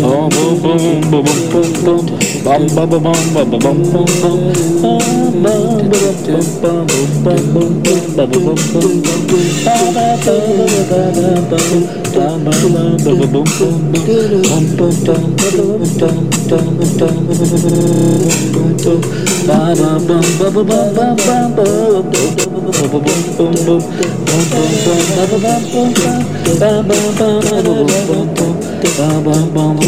boom, boom, bum, boom, boom, boom, boom, bum, boom, boom, boom, bum, bum, bum, boom, boom, boom, bum,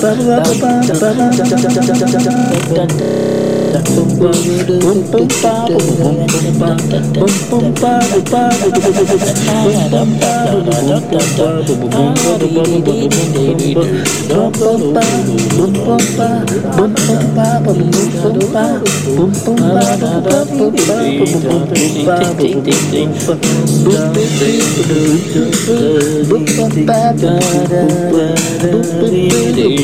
boom, boom,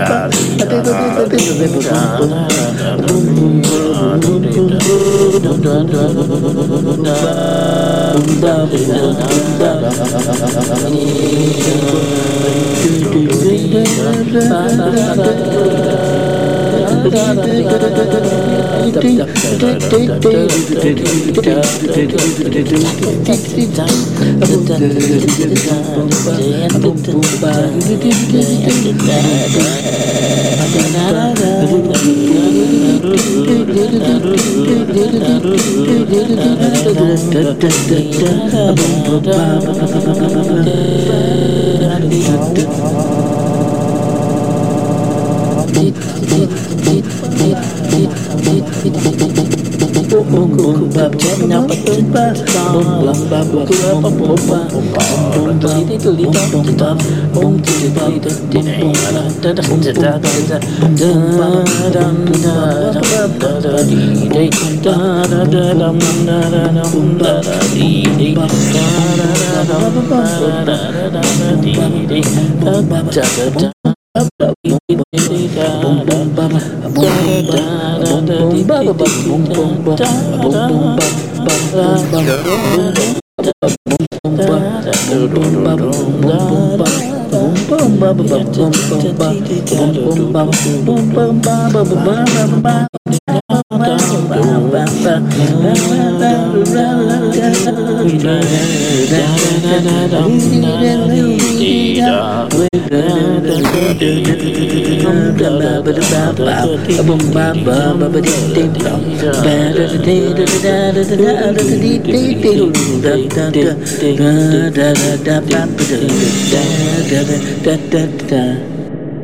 da da da da boom boom boom bum bum bum bum bap chop na pa tum pa bum bum bap bum bum bum bum pa bum bum ti tu li ta bum ta bum ti tu pa ta ti na la ta ta ta ta ta ta da da da da da da di de da da da da da da da bum da da di de da da da da da da da di de da da da da bum bum da da da